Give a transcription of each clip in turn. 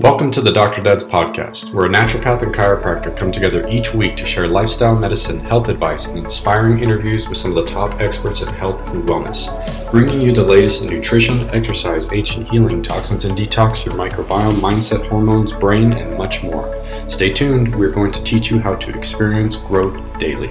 Welcome to the Dr. Dad's podcast, where a naturopath and chiropractor come together each week to share lifestyle medicine, health advice, and inspiring interviews with some of the top experts in health and wellness, bringing you the latest in nutrition, exercise, ancient healing, toxins and detox, your microbiome, mindset, hormones, brain, and much more. Stay tuned, we're going to teach you how to experience growth daily.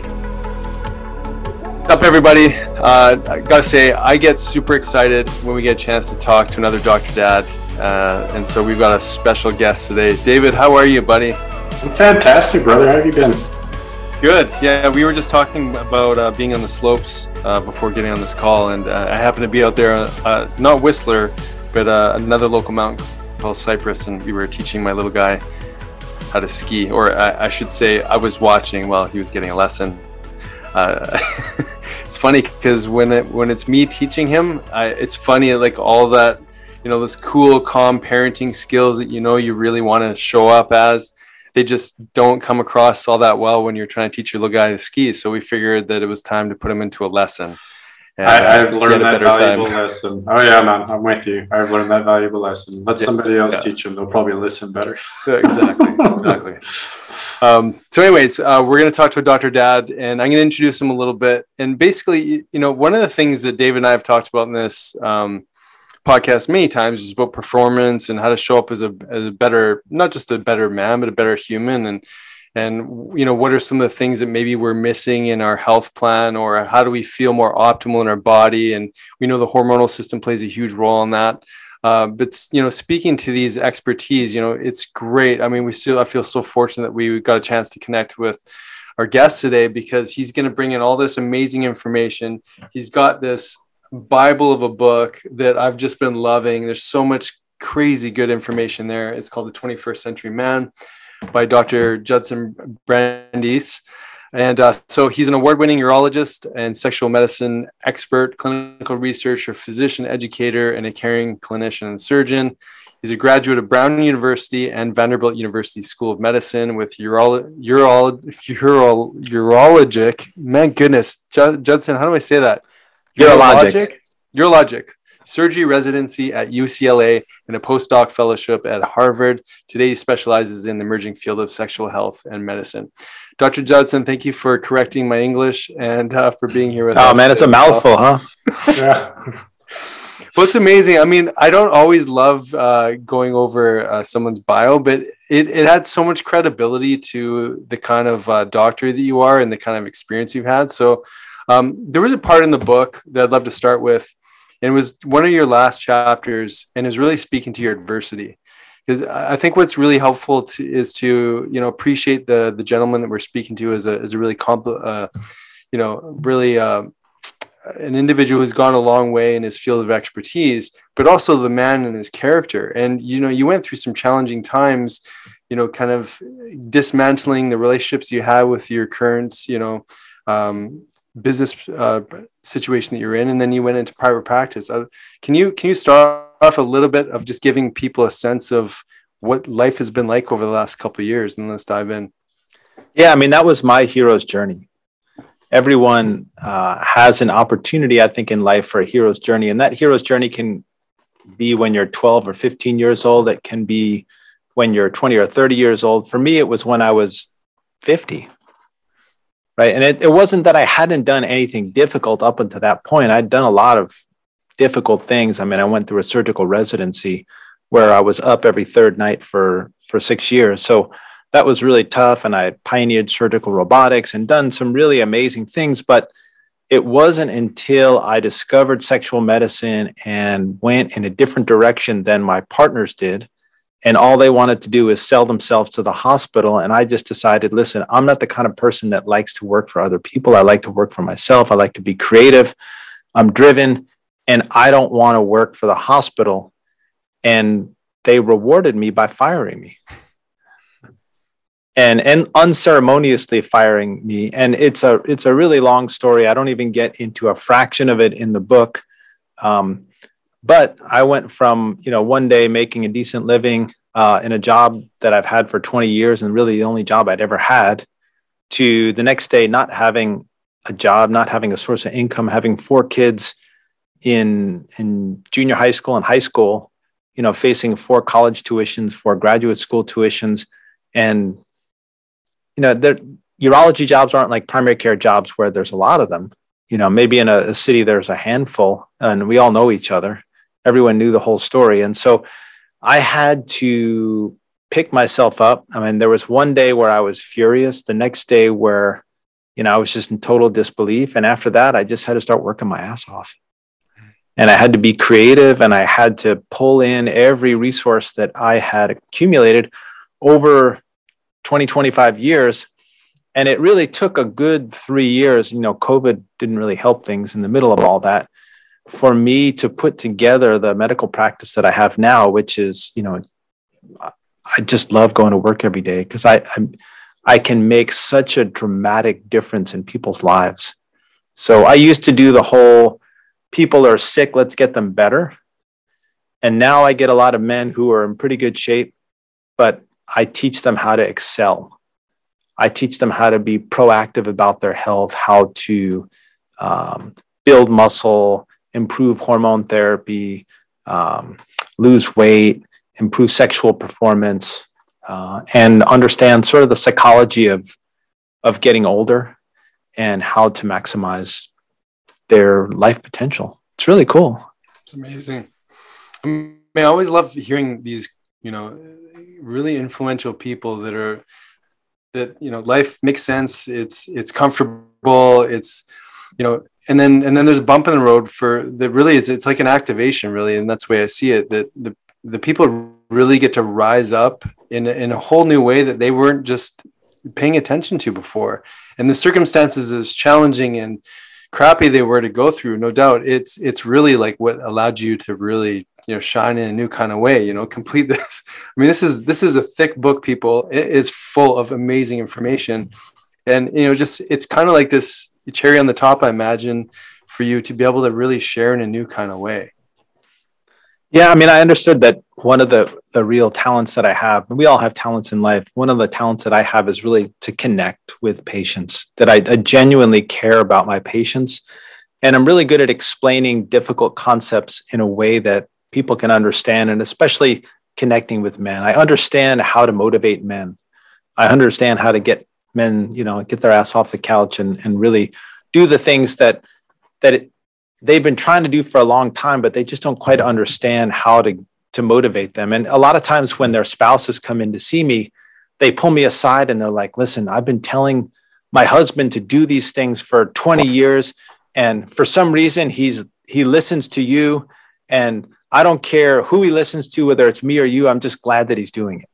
What's up, everybody? Uh, I gotta say, I get super excited when we get a chance to talk to another Dr. Dad. Uh, and so we've got a special guest today. David, how are you, buddy? I'm fantastic, brother. How have you been? Good. Yeah, we were just talking about uh, being on the slopes uh, before getting on this call, and uh, I happened to be out there, uh, not Whistler, but uh, another local mountain called Cypress, and we were teaching my little guy how to ski, or I, I should say, I was watching while he was getting a lesson. it's funny because when it when it's me teaching him, I, it's funny like all that you know those cool calm parenting skills that you know you really want to show up as they just don't come across all that well when you're trying to teach your little guy to ski so we figured that it was time to put him into a lesson I, have learned that valuable time. lesson. Oh yeah, man, I'm with you. I've learned that valuable lesson. Let yeah, somebody else yeah. teach them; they'll probably listen better. Exactly, exactly. Um, so, anyways, uh, we're going to talk to a Dr. Dad, and I'm going to introduce him a little bit. And basically, you know, one of the things that David and I have talked about in this um, podcast many times is about performance and how to show up as a, as a better not just a better man but a better human. And and you know what are some of the things that maybe we're missing in our health plan or how do we feel more optimal in our body? And we know the hormonal system plays a huge role in that. Uh, but you know speaking to these expertise you know it's great. I mean we still i feel so fortunate that we got a chance to connect with our guest today because he's going to bring in all this amazing information. He's got this Bible of a book that I've just been loving. There's so much crazy good information there. It's called The 21st Century Man by Dr. Judson Brandeis. And uh, so he's an award winning urologist and sexual medicine expert, clinical researcher, physician educator, and a caring clinician and surgeon. He's a graduate of Brown University and Vanderbilt University School of Medicine with urolo- urolo- uro- urologic. Man, goodness, Judson, how do I say that? Urologic. Urologic. Surgery residency at UCLA and a postdoc fellowship at Harvard. Today, he specializes in the emerging field of sexual health and medicine. Dr. Judson, thank you for correcting my English and uh, for being here with oh, us. Oh, man, it's a mouthful, huh? yeah. well, it's amazing. I mean, I don't always love uh, going over uh, someone's bio, but it, it had so much credibility to the kind of uh, doctor that you are and the kind of experience you've had. So um, there was a part in the book that I'd love to start with, and it was one of your last chapters, and is really speaking to your adversity. Because I think what's really helpful to, is to you know appreciate the the gentleman that we're speaking to as a as a really compl- uh, you know really uh, an individual who's gone a long way in his field of expertise, but also the man and his character. And you know, you went through some challenging times, you know, kind of dismantling the relationships you have with your current, you know, um, business uh, situation that you're in, and then you went into private practice. Uh, can you can you start off a little bit of just giving people a sense of what life has been like over the last couple of years, and let's dive in. Yeah, I mean that was my hero's journey. Everyone uh, has an opportunity, I think, in life for a hero's journey, and that hero's journey can be when you're 12 or 15 years old. It can be when you're 20 or 30 years old. For me, it was when I was 50 right? And it, it wasn't that i hadn't done anything difficult up until that point. I'd done a lot of difficult things. I mean i went through a surgical residency where i was up every third night for for six years. So that was really tough and i had pioneered surgical robotics and done some really amazing things but it wasn't until i discovered sexual medicine and went in a different direction than my partners did and all they wanted to do is sell themselves to the hospital. And i just decided listen i'm not the kind of person that likes to work for other people. I like to work for myself. I like to be creative. I'm driven and i don't want to work for the hospital. And they rewarded me by firing me. And and unceremoniously firing me. And it's a it's a really long story. I don't even get into a fraction of it in the book. Um, but I went from, you know, one day making a decent living uh, in a job that I've had for 20 years and really the only job I'd ever had to the next day not having a job, not having a source of income, having four kids in in junior high school and high school, you know, facing four college tuitions, four graduate school tuitions, and you know, the urology jobs aren't like primary care jobs where there's a lot of them. You know, maybe in a, a city there's a handful, and we all know each other. Everyone knew the whole story, and so I had to pick myself up. I mean, there was one day where I was furious. The next day where you know, I was just in total disbelief. And after that, I just had to start working my ass off. And I had to be creative and I had to pull in every resource that I had accumulated over 20, 25 years. And it really took a good three years. You know, COVID didn't really help things in the middle of all that for me to put together the medical practice that I have now, which is, you know, I just love going to work every day because I, I'm, I can make such a dramatic difference in people's lives. So I used to do the whole people are sick, let's get them better. And now I get a lot of men who are in pretty good shape, but I teach them how to excel. I teach them how to be proactive about their health, how to um, build muscle, improve hormone therapy, um, lose weight, improve sexual performance, uh, and understand sort of the psychology of of getting older and how to maximize their life potential. It's really cool. It's amazing. I mean, I always love hearing these, you know, really influential people that are that you know life makes sense. It's it's comfortable. It's you know, and then and then there's a bump in the road for that. Really, is it's like an activation, really, and that's the way I see it. That the the people really get to rise up in, in a whole new way that they weren't just paying attention to before. And the circumstances, as challenging and crappy they were to go through, no doubt, it's it's really like what allowed you to really you know shine in a new kind of way. You know, complete this. I mean, this is this is a thick book, people. It is full of amazing information, and you know, just it's kind of like this cherry on the top. I imagine for you to be able to really share in a new kind of way. Yeah, I mean, I understood that one of the the real talents that I have, and we all have talents in life. One of the talents that I have is really to connect with patients. That I, I genuinely care about my patients, and I'm really good at explaining difficult concepts in a way that people can understand, and especially connecting with men. I understand how to motivate men. I understand how to get men, you know, get their ass off the couch and and really do the things that that it, they've been trying to do for a long time, but they just don't quite understand how to to motivate them. And a lot of times when their spouses come in to see me, they pull me aside and they're like, "Listen, I've been telling my husband to do these things for 20 years, and for some reason he's he listens to you, and I don't care who he listens to, whether it's me or you. I'm just glad that he's doing it."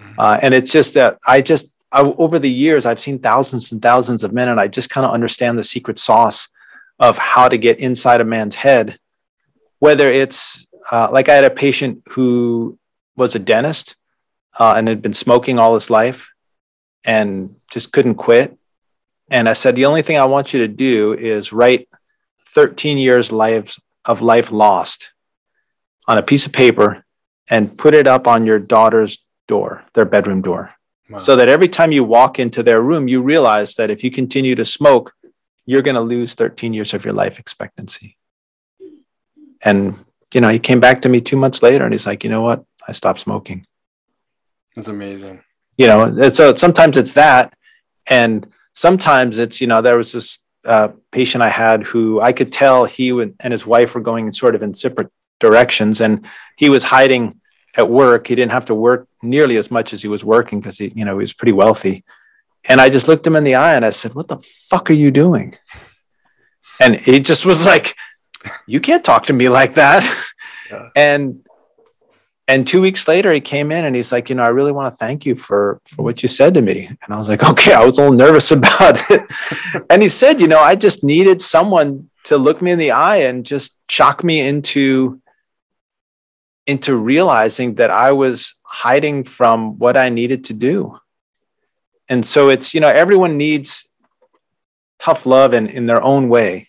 Mm-hmm. Uh, and it's just that I just I, over the years I've seen thousands and thousands of men, and I just kind of understand the secret sauce of how to get inside a man's head, whether it's uh, like I had a patient who was a dentist uh, and had been smoking all his life and just couldn't quit. And I said, the only thing I want you to do is write 13 years lives of life lost on a piece of paper and put it up on your daughter's door, their bedroom door. Wow. So that every time you walk into their room, you realize that if you continue to smoke, you're going to lose 13 years of your life expectancy. And, you know, he came back to me two months later and he's like, you know what? I stopped smoking. That's amazing. You know, so sometimes it's that. And sometimes it's, you know, there was this uh, patient I had who I could tell he would, and his wife were going in sort of in separate directions. And he was hiding at work. He didn't have to work nearly as much as he was working because he, you know, he was pretty wealthy. And I just looked him in the eye and I said, What the fuck are you doing? And he just was like, You can't talk to me like that. Yeah. And and two weeks later he came in and he's like, you know, I really want to thank you for for what you said to me. And I was like, okay, I was a little nervous about it. and he said, you know, I just needed someone to look me in the eye and just shock me into into realizing that I was hiding from what I needed to do. And so it's you know everyone needs tough love in in their own way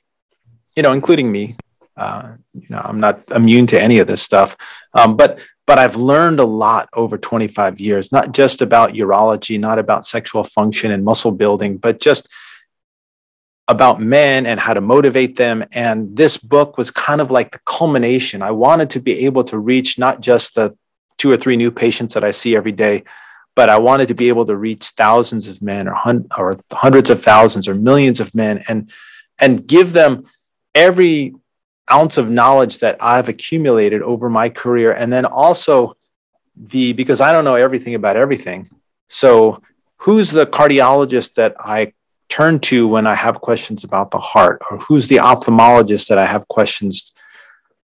you know including me. Uh, you know i'm not immune to any of this stuff. Um, but but i've learned a lot over 25 years not just about urology not about sexual function and muscle building but just about men and how to motivate them. And this book was kind of like the culmination. I wanted to be able to reach not just the two or three new patients that I see every day, but I wanted to be able to reach thousands of men or, hun- or hundreds of thousands or millions of men and, and give them every ounce of knowledge that I've accumulated over my career. And then also the, because I don't know everything about everything. So who's the cardiologist that I turn to when I have questions about the heart, or who's the ophthalmologist that I have questions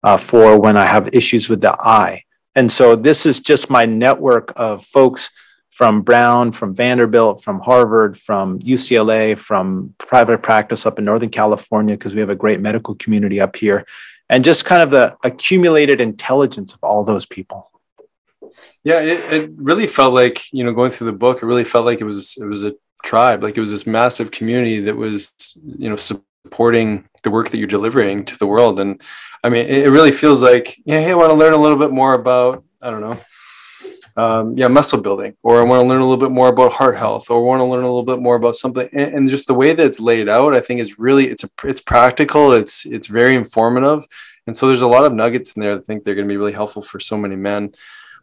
uh, for when I have issues with the eye. And so this is just my network of folks from Brown, from Vanderbilt, from Harvard, from UCLA, from private practice up in Northern California, because we have a great medical community up here, and just kind of the accumulated intelligence of all those people. Yeah, it, it really felt like, you know, going through the book, it really felt like it was it was a tribe. Like it was this massive community that was you know supporting the work that you're delivering to the world. And i mean it really feels like yeah hey i want to learn a little bit more about i don't know um, yeah muscle building or i want to learn a little bit more about heart health or want to learn a little bit more about something. And, and just the way that it's laid out i think is really it's a it's practical it's it's very informative. And so there's a lot of nuggets in there i think they're going to be really helpful for so many men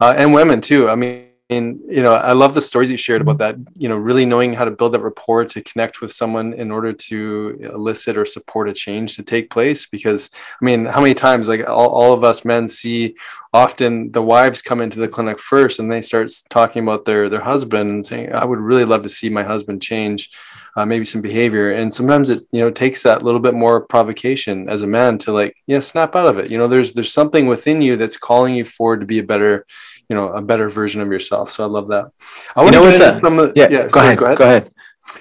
uh, and women too. I mean and you know i love the stories you shared about that you know really knowing how to build that rapport to connect with someone in order to elicit or support a change to take place. Because i mean how many times like all, all of us men see often the wives come into the clinic first and they start talking about their their husband and saying i would really love to see my husband change uh, maybe some behavior. And sometimes it you know takes that little bit more provocation as a man to like you know snap out of it. You know there's there's something within you that's calling you forward to be a better you know a better version of yourself. So I love that. I want to get some. Of, yeah, yeah go, sorry, ahead, go ahead. Go ahead.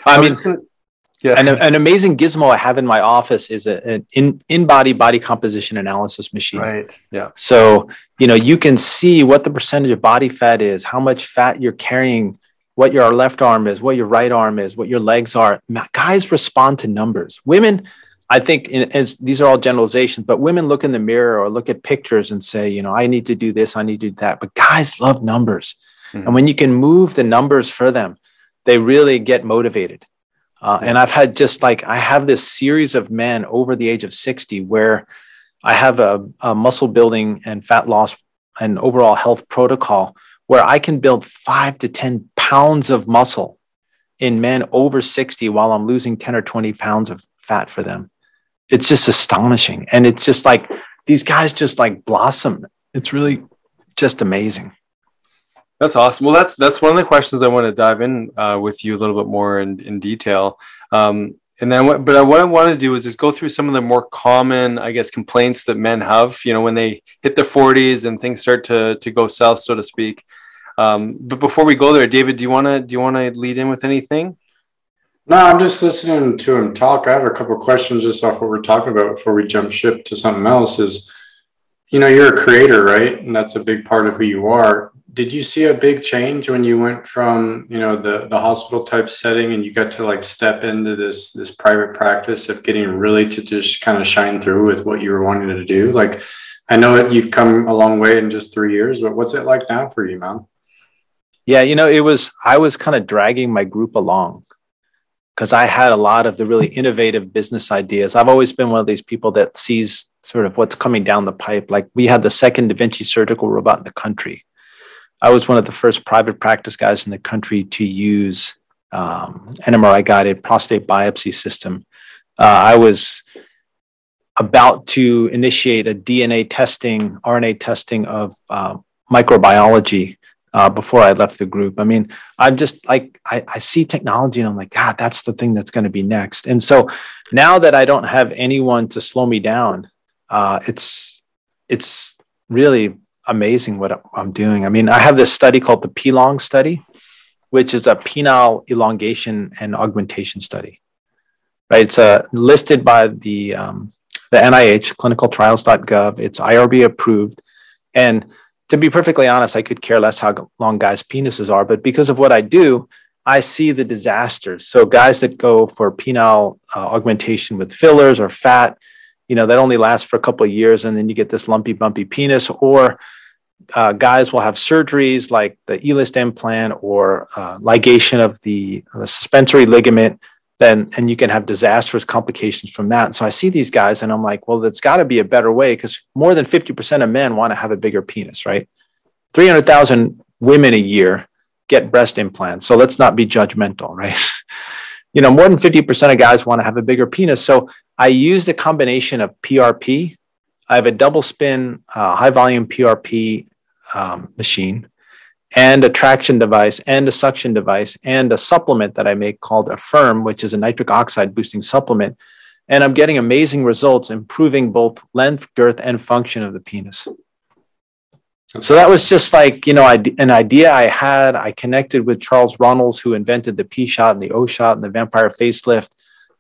I, I mean, gonna, yeah. An, an amazing gizmo I have in my office is a, an in in body body composition analysis machine. Right. Yeah. So you know you can see what the percentage of body fat is, how much fat you're carrying, what your left arm is, what your right arm is, what your legs are. Guys respond to numbers. Women I think in, as these are all generalizations, but women look in the mirror or look at pictures and say, you know, I need to do this, I need to do that. But guys love numbers. Mm-hmm. And when you can move the numbers for them, they really get motivated. Uh, and I've had just like, I have this series of men over the age of 60 where I have a, a muscle building and fat loss and overall health protocol where I can build five to 10 pounds of muscle in men over 60 while I'm losing 10 or 20 pounds of fat for them it's just astonishing. And it's just like these guys just like blossom. It's really just amazing. That's awesome. Well, that's that's one of the questions I want to dive in uh, with you a little bit more in, in detail. Um, and then, what, but what I want to do is just go through some of the more common, I guess, complaints that men have. You know, when they hit their forties and things start to to go south, so to speak. Um, but before we go there, David, do you want to do you want to lead in with anything? No, I'm just listening to him talk. I have a couple questions just off what we're talking about before we jump ship to something else. Is you know you're a creator, right? And that's a big part of who you are. Did you see a big change when you went from you know the the hospital type setting and you got to like step into this this private practice of getting really to just kind of shine through with what you were wanting to do? Like, I know that you've come a long way in just three years, but what's it like now for you, man? Yeah, you know, it was I was kind of dragging my group along because I had a lot of the really innovative business ideas. I've always been one of these people that sees sort of what's coming down the pipe. Like we had the second Da Vinci surgical robot in the country. I was one of the first private practice guys in the country to use um, MRI guided prostate biopsy system. Uh, I was about to initiate a DNA testing, RNA testing of uh, microbiology uh, before I left the group. I mean, I'm just like, I, I see technology and I'm like, God, that's the thing that's going to be next. And so now that I don't have anyone to slow me down, uh, it's, it's really amazing what I'm doing. I mean, I have this study called the P-LONG study, which is a penile elongation and augmentation study. Right? It's uh, listed by the um, the NIH, clinicaltrials.gov. It's IRB approved, and to be perfectly honest, I could care less how long guys' penises are, but because of what I do, I see the disasters. So guys that go for penile uh, augmentation with fillers or fat, you know, that only lasts for a couple of years, and then you get this lumpy, bumpy penis. Or uh, guys will have surgeries like the Elist implant or uh, ligation of the, the suspensory ligament then and you can have disastrous complications from that. so I see these guys and I'm like, well, there's got to be a better way because more than 50% of men want to have a bigger penis, right? 300,000 women a year get breast implants. So let's not be judgmental, right? you know, more than 50% of guys want to have a bigger penis. So I use the combination of PRP. I have a double spin, uh, high volume PRP um, machine and a traction device and a suction device and a supplement that I make called Affirm, which is a nitric oxide boosting supplement. And I'm getting amazing results, improving both length, girth, and function of the penis. so that was just like, you know, an idea I had. I connected with Charles Runels, who invented the P shot and the O shot and the vampire facelift.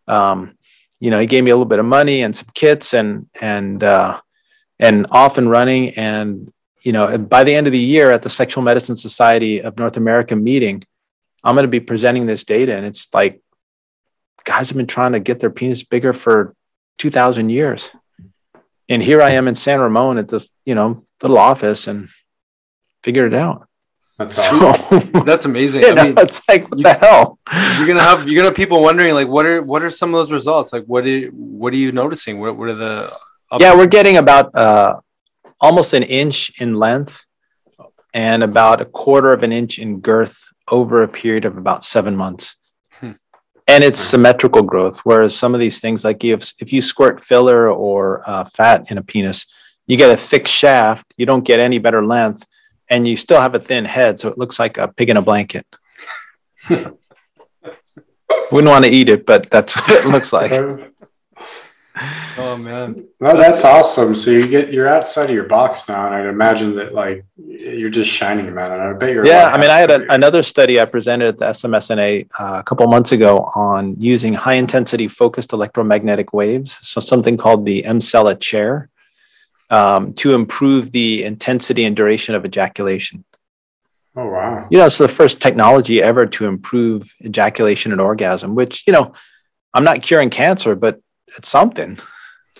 Um, you know, he gave me a little bit of money and some kits and, and, uh, and off and running. And you know, by the end of the year at the Sexual Medicine Society of North America meeting, I'm going to be presenting this data. And it's like, guys have been trying to get their penis bigger for 2000 years. And here I am in San Ramon at this, you know, little office and figured it out. That's awesome. so, that's amazing. I mean, it's like what you, the hell? You're gonna have you're gonna have people wondering like what are what are some of those results? Like what are what are you noticing? What what are the yeah, we're getting about uh almost an inch in length and about a quarter of an inch in girth over a period of about seven months. Hmm. And it's symmetrical growth, whereas some of these things, like if, if you squirt filler or uh, fat in a penis, you get a thick shaft, you don't get any better length, and you still have a thin head, so it looks like a pig in a blanket. Wouldn't want to eat it, but that's what it looks like. Oh man. Well that's, that's awesome. So you get you're outside of your box now and i'd imagine that like you're just shining man and i bet you're yeah i mean i had a, another study i presented at the smsna uh, a couple months ago on using high intensity focused electromagnetic waves so something called the Emsella chair um, to improve the intensity and duration of ejaculation. Oh wow. You know it's the first technology ever to improve ejaculation and orgasm which you know i'm not curing cancer but it's something.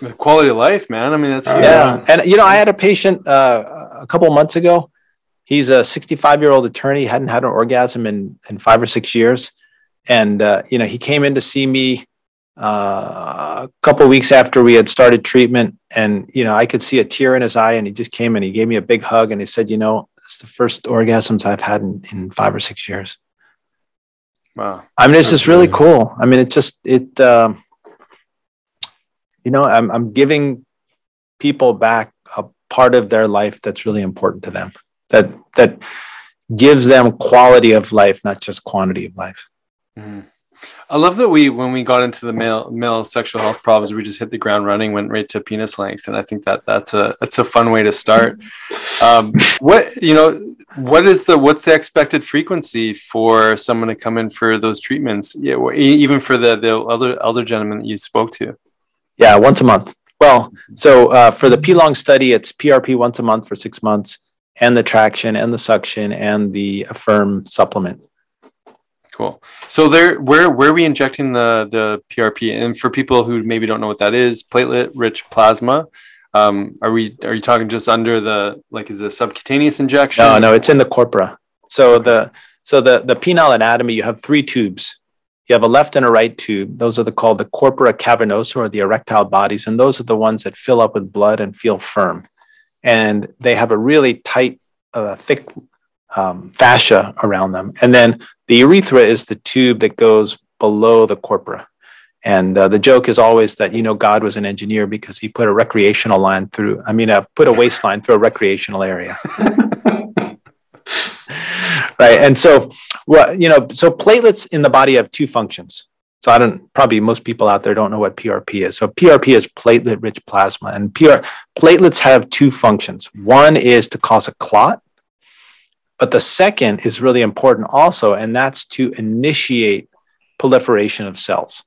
The quality of life, man. I mean, that's yeah. And you know, I had a patient uh, a couple months ago. He's a 65 year old attorney, hadn't had an orgasm in in five or six years, and uh, you know, he came in to see me uh, a couple weeks after we had started treatment, and you know, I could see a tear in his eye, and he just came and he gave me a big hug, and he said, "You know, it's the first orgasms I've had in, in five or six years." Wow. I mean, it's just really cool. I mean, it just it. Um, you know i'm, I'm giving people back a part of their life that's really important to them that that gives them quality of life not just quantity of life mm-hmm. I love that we, when we got into the male male sexual health problems, we just hit the ground running, went right to penis length, and I think that that's a that's a fun way to start. Um, what you know, what is the what's the expected frequency for someone to come in for those treatments? Yeah, even for the the other elder gentleman that you spoke to. Yeah, once a month. Well, so uh, for the P-Long study, it's PRP once a month for six months, and the traction, and the suction, and the Affirm supplement. Cool. So there, where where are we injecting the the PRP? And for people who maybe don't know what that is, platelet-rich plasma. Um, are we are you talking just under the like is it a subcutaneous injection? No, no, it's in the corpora. So the so the the penile anatomy, you have three tubes. You have a left and a right tube. Those are the, called the corpora cavernosa or the erectile bodies. And those are the ones that fill up with blood and feel firm. And they have a really tight, uh, thick um, fascia around them. And then the urethra is the tube that goes below the corpora. And uh, the joke is always that, you know, God was an engineer because he put a recreational line through, I mean, uh, put a waistline through a recreational area. right. And so well, you know, so platelets in the body have two functions. So I don't probably most people out there don't know what PRP is. So PRP is platelet rich plasma and PR platelets have two functions. One is to cause a clot, but the second is really important also and that's to initiate proliferation of cells.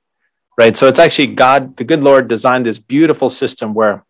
Right? So it's actually God the good Lord designed this beautiful system where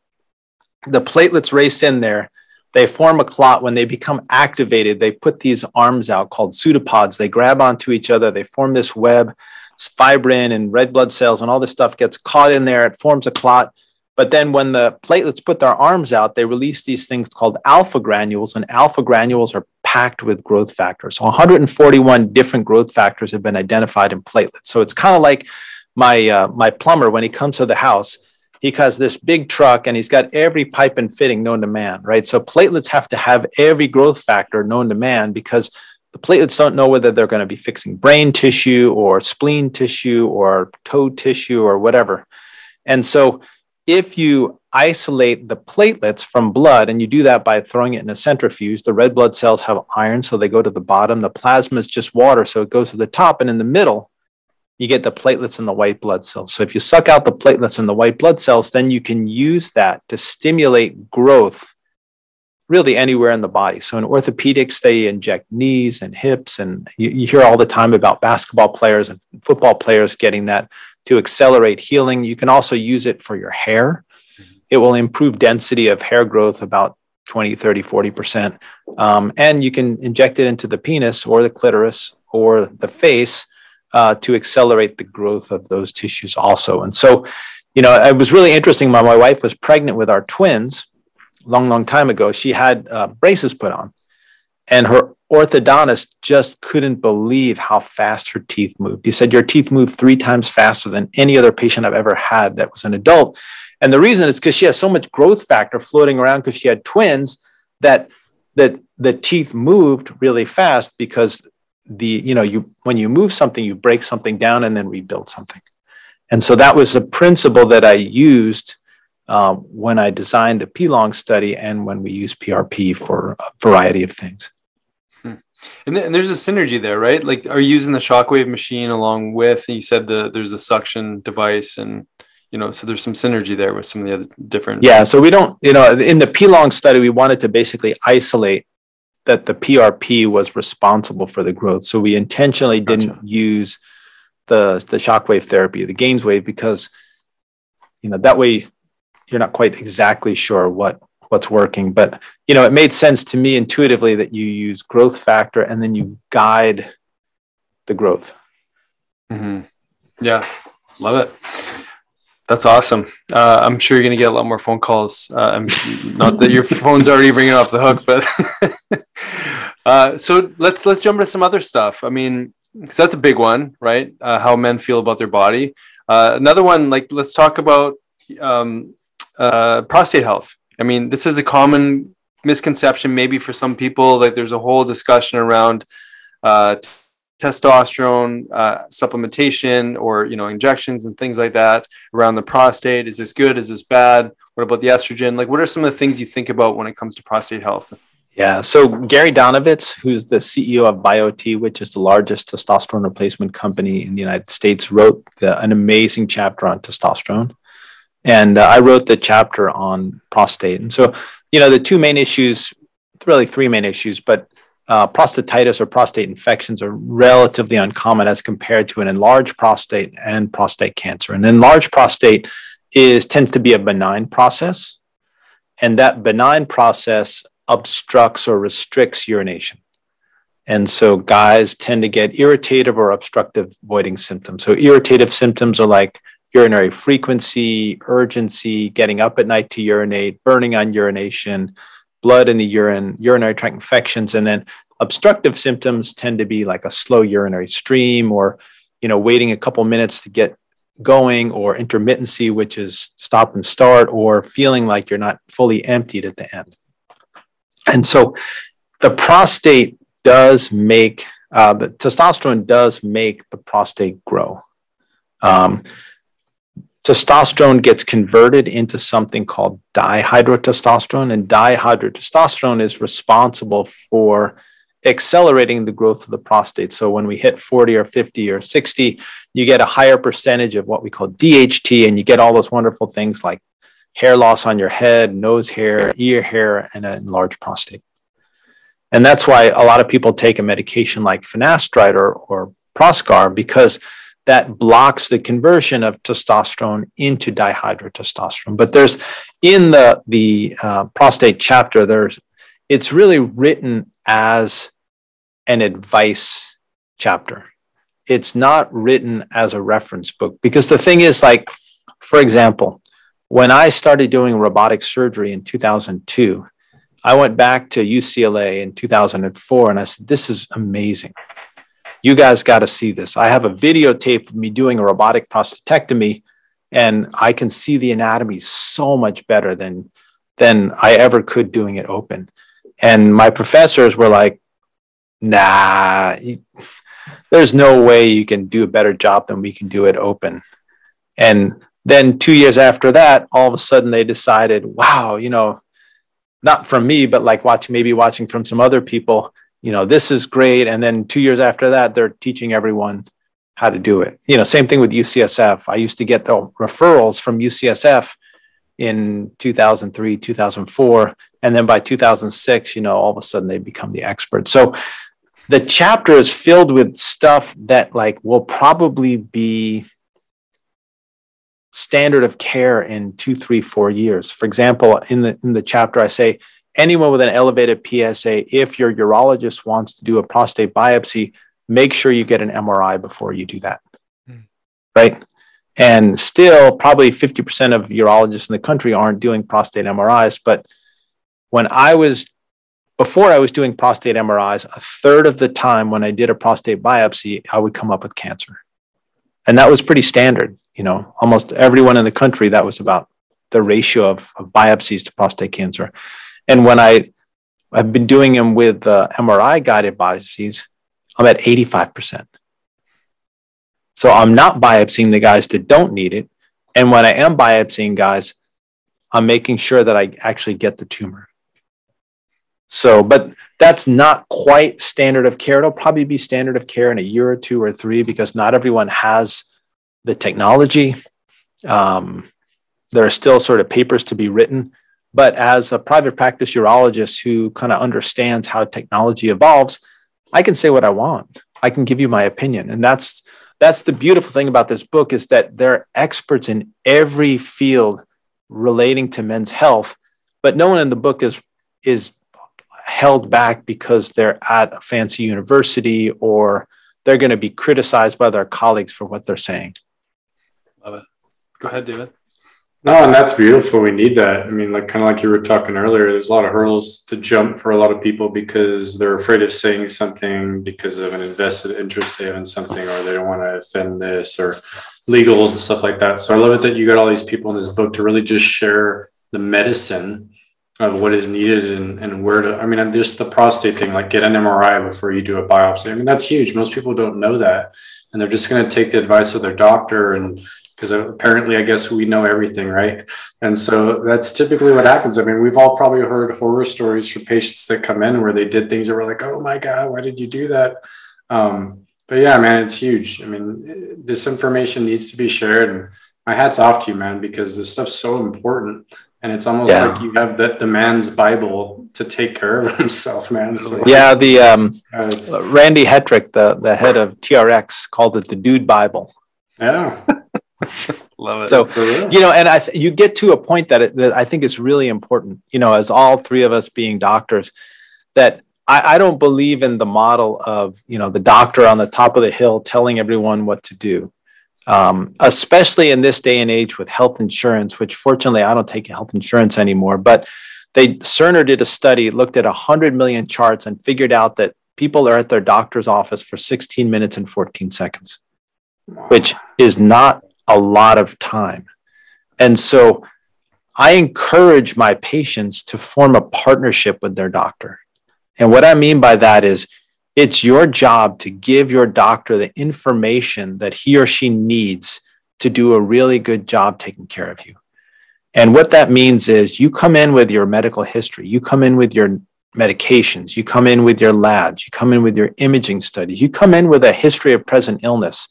the platelets race in there they form a clot. When they become activated they put these arms out called pseudopods. They grab onto each other. They form this web fibrin and red blood cells and all this stuff gets caught in there. It forms a clot. But then when the platelets put their arms out they release these things called alpha granules and alpha granules are packed with growth factors. So 141 different growth factors have been identified in platelets. So it's kind of like my uh, my plumber when he comes to the house he has this big truck and he's got every pipe and fitting known to man right so platelets have to have every growth factor known to man because the platelets don't know whether they're going to be fixing brain tissue or spleen tissue or toe tissue or whatever and so if you isolate the platelets from blood, and you do that by throwing it in a centrifuge, the red blood cells have iron, so they go to the bottom. The plasma is just water, so it goes to the top. And in the middle, you get the platelets and the white blood cells. So if you suck out the platelets and the white blood cells, then you can use that to stimulate growth really anywhere in the body. So in orthopedics, they inject knees and hips, and you, you hear all the time about basketball players and football players getting that to accelerate healing. You can also use it for your hair. It will improve density of hair growth about 20, 30, 40%. Um, and you can inject it into the penis or the clitoris or the face uh, to accelerate the growth of those tissues also. And so, you know, it was really interesting. My, my wife was pregnant with our twins long, long time ago. She had uh, braces put on, and her orthodontist just couldn't believe how fast her teeth moved. He said, Your teeth move three times faster than any other patient I've ever had that was an adult. And the reason is because she has so much growth factor floating around because she had twins that that the teeth moved really fast because the you know you when you move something you break something down and then rebuild something and so that was the principle that i used uh, when i designed the p-long study and when we use prp for a variety of things and, th- and, there's a synergy there, right? Like, are you using the shockwave machine along with? You said the there's a suction device, and you know, so there's some synergy there with some of the other different. Yeah. So we don't, you know, in the P long study, we wanted to basically isolate that the PRP was responsible for the growth. So we intentionally didn't gotcha. use the the shockwave therapy, the GAINSWave, because you know that way you're not quite exactly sure what what's working. But you know, it made sense to me intuitively that you use growth factor and then you guide the growth. Mm-hmm. Yeah, love it. That's awesome. Uh, I'm sure you're going to get a lot more phone calls. Uh, not that your phone's already ringing off the hook, but uh, so let's let's jump into some other stuff. I mean, because that's a big one, right? Uh, how men feel about their body. Uh, another one, like let's talk about um, uh, prostate health. I mean, this is a common misconception, maybe for some people. Like, there's a whole discussion around uh, t- testosterone uh, supplementation or you know injections and things like that around the prostate. Is this good? Is this bad? What about the estrogen? Like, what are some of the things you think about when it comes to prostate health? Yeah. So Gary Donovitz, who's the CEO of BioTE, which is the largest testosterone replacement company in the United States, wrote the, an amazing chapter on testosterone. And uh, I wrote the chapter on prostate. And so, you know, the two main issues, really three main issues, but uh, prostatitis or prostate infections are relatively uncommon as compared to an enlarged prostate and prostate cancer. An enlarged prostate is tends to be a benign process, and that benign process obstructs or restricts urination. And so guys tend to get irritative or obstructive voiding symptoms. So irritative symptoms are like urinary frequency, urgency, getting up at night to urinate, burning on urination, blood in the urine, urinary tract infections, and then obstructive symptoms tend to be like a slow urinary stream or you know waiting a couple minutes to get going or intermittency which is stop and start or feeling like you're not fully emptied at the end. And so the prostate does make uh, the testosterone does make the prostate grow. Um, testosterone gets converted into something called dihydrotestosterone, and dihydrotestosterone is responsible for accelerating the growth of the prostate. So when we hit 40 or 50 or 60, you get a higher percentage of what we call DHT, and you get all those wonderful things like hair loss on your head, nose hair, ear hair, and an enlarged prostate. And that's why a lot of people take a medication like finasteride or, or Proscar because that blocks the conversion of testosterone into dihydrotestosterone. But there's in the the uh, prostate chapter, there's it's really written as an advice chapter. It's not written as a reference book because the thing is, like, for example, when I started doing robotic surgery in 2002, I went back to UCLA in 2004 and I said, This is amazing You guys got to see this. I have a videotape of me doing a robotic prostatectomy, and I can see the anatomy so much better than than I ever could doing it open. And my professors were like, "Nah, there's no way you can do a better job than we can do it open." And then two years after that, all of a sudden they decided, wow, you know, not from me, but like watching, maybe watching from some other people, you know, this is great. And then two years after that, they're teaching everyone how to do it. You know, same thing with UCSF. I used to get the referrals from UCSF in 2003, 2004. And then by 2006, you know, all of a sudden they become the experts. So the chapter is filled with stuff that like will probably be standard of care in two, three, four years. For example, in the in the chapter, I say anyone with an elevated PSA, if your urologist wants to do a prostate biopsy, make sure you get an MRI before you do that. Mm. Right. And still, probably 50% of urologists in the country aren't doing prostate MRIs. But when I was, before I was doing prostate MRIs, a third of the time when I did a prostate biopsy, I would come up with cancer and that was pretty standard. You know, almost everyone in the country that was about the ratio of, of biopsies to prostate cancer. And when I I've been doing them with uh, MRI guided biopsies, I'm at 85%. So I'm not biopsying the guys that don't need it. And when I am biopsying guys, I'm making sure that I actually get the tumor. So, but that's not quite standard of care. It'll probably be standard of care in a year or two or three because not everyone has the technology. Um, there are still sort of papers to be written. But as a private practice urologist who kind of understands how technology evolves, I can say what I want. I can give you my opinion. And that's that's the beautiful thing about this book is that they're experts in every field relating to men's health, but no one in the book is is held back because they're at a fancy university or they're going to be criticized by their colleagues for what they're saying. Love it. Go ahead, David. No, and that's beautiful. We need that. I mean, like kind of like you were talking earlier, there's a lot of hurdles to jump for a lot of people because they're afraid of saying something because of an invested interest they have in something, or they don't want to offend this or legals and stuff like that. So I love it that you got all these people in this book to really just share the medicine of what is needed and, and where to i mean just the prostate thing like get an mri before you do a biopsy i mean that's huge most people don't know that and they're just going to take the advice of their doctor and because apparently i guess we know everything right? And so that's typically what happens. I mean we've all probably heard horror stories from patients that come in where they did things that were like oh my god why did you do that? Um, but yeah man it's huge. I mean this information needs to be shared. And my hat's off to you man because this stuff's so important. And it's almost yeah. like you have the, the man's bible to take care of himself man. Like, yeah the um, uh, randy hetrick the, the head of trx called it the dude bible. Yeah love it so you know and i th- you get to a point that, it, that i think is really important you know as all three of us being doctors that I, I don't believe in the model of you know the doctor on the top of the hill telling everyone what to do um, especially in this day and age with health insurance, which fortunately I don't take health insurance anymore. But they Cerner did a study, looked at 100 million charts, and figured out that people are at their doctor's office for 16 minutes and 14 seconds, which is not a lot of time. And so I encourage my patients to form a partnership with their doctor. And what I mean by that is it's your job to give your doctor the information that he or she needs to do a really good job taking care of you. And what that means is you come in with your medical history, you come in with your medications, you come in with your labs, you come in with your imaging studies, you come in with a history of present illness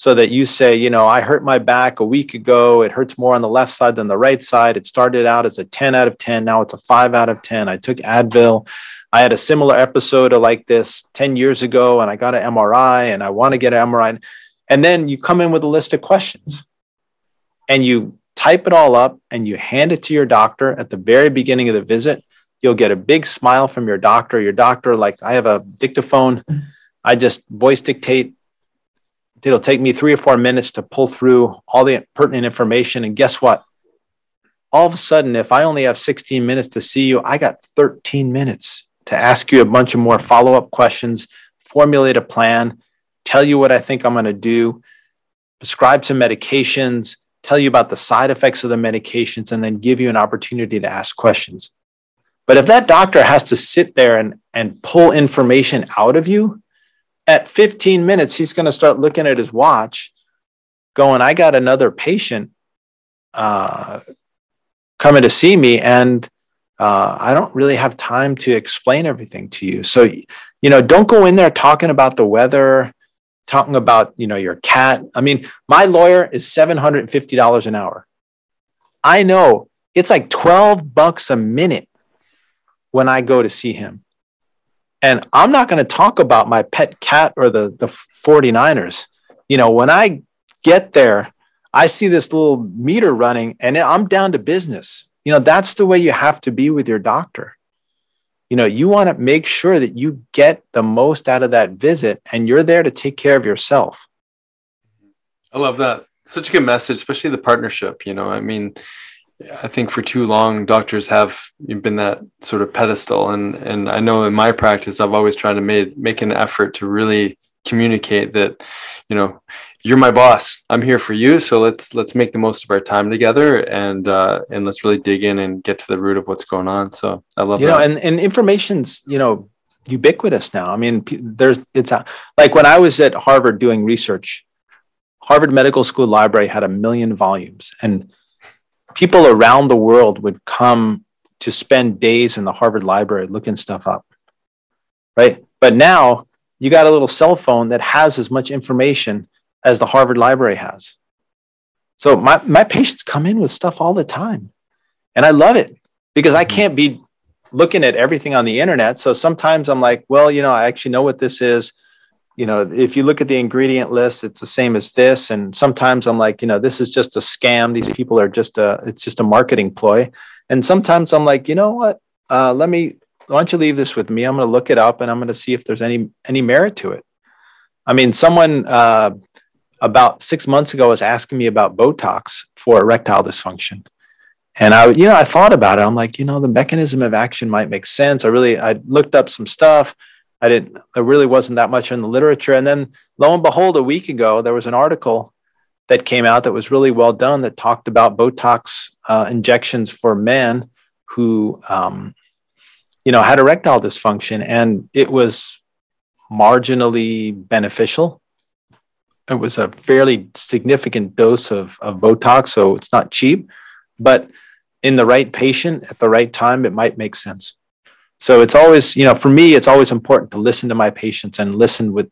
so that you say, you know, I hurt my back a week ago. It hurts more on the left side than the right side. It started out as a 10 out of 10. Now it's a five out of 10. I took Advil. I had a similar episode like this 10 years ago and I got an MRI and I want to get an MRI. And then you come in with a list of questions and you type it all up and you hand it to your doctor at the very beginning of the visit. You'll get a big smile from your doctor. Your doctor, like, I have a dictaphone. I just voice dictate. It'll take me three or four minutes to pull through all the pertinent information. And guess what? All of a sudden, if I only have 16 minutes to see you, I got 13 minutes to ask you a bunch of more follow up questions, formulate a plan. tell you what I think I'm going to do, prescribe some medications, tell you about the side effects of the medications, and then give you an opportunity to ask questions. But if that doctor has to sit there and, and pull information out of you, at 15 minutes, he's going to start looking at his watch, going, I got another patient uh, coming to see me, and uh, I don't really have time to explain everything to you. So, you know, don't go in there talking about the weather, talking about, you know, your cat. I mean, my lawyer is $750 an hour. I know it's like 12 bucks a minute when I go to see him. And I'm not going to talk about my pet cat or the, the 49ers. You know, when I get there, I see this little meter running and I'm down to business. You know, that's the way you have to be with your doctor. You know, you want to make sure that you get the most out of that visit and you're there to take care of yourself. I love that. Such a good message, especially the partnership. You know, I mean, I think for too long, doctors have been that sort of pedestal, and and I know in my practice, I've always tried to make make an effort to really communicate that, you know, you're my boss. I'm here for you, so let's let's make the most of our time together, and uh, and let's really dig in and get to the root of what's going on. So I love you that. know, and and information's you know ubiquitous now. I mean, there's it's a, like when I was at Harvard doing research, Harvard Medical School Library had a million volumes, and people around the world would come to spend days in the Harvard Library looking stuff up. Right. But now you got a little cell phone that has as much information as the Harvard Library has. So my, my patients come in with stuff all the time. And I love it because I mm-hmm. can't be looking at everything on the internet. So sometimes I'm like, well, you know, I actually know what this is you know, if you look at the ingredient list, it's the same as this. And sometimes I'm like, you know, this is just a scam. These people are just a, it's just a marketing ploy. And sometimes I'm like, you know what? Uh, let me, why don't you leave this with me? I'm going to look it up and I'm going to see if there's any, any merit to it. I mean, someone uh, about six months ago was asking me about Botox for erectile dysfunction. And I, you know, I thought about it. I'm like, you know, the mechanism of action might make sense. I really, I looked up some stuff. I didn't, there really wasn't that much in the literature. And then lo and behold, a week ago, there was an article that came out that was really well done that talked about Botox uh, injections for men who, um, you know, had erectile dysfunction. And it was marginally beneficial. It was a fairly significant dose of, of Botox, so it's not cheap, but in the right patient at the right time, it might make sense. So it's always, you know, for me, it's always important to listen to my patients and listen with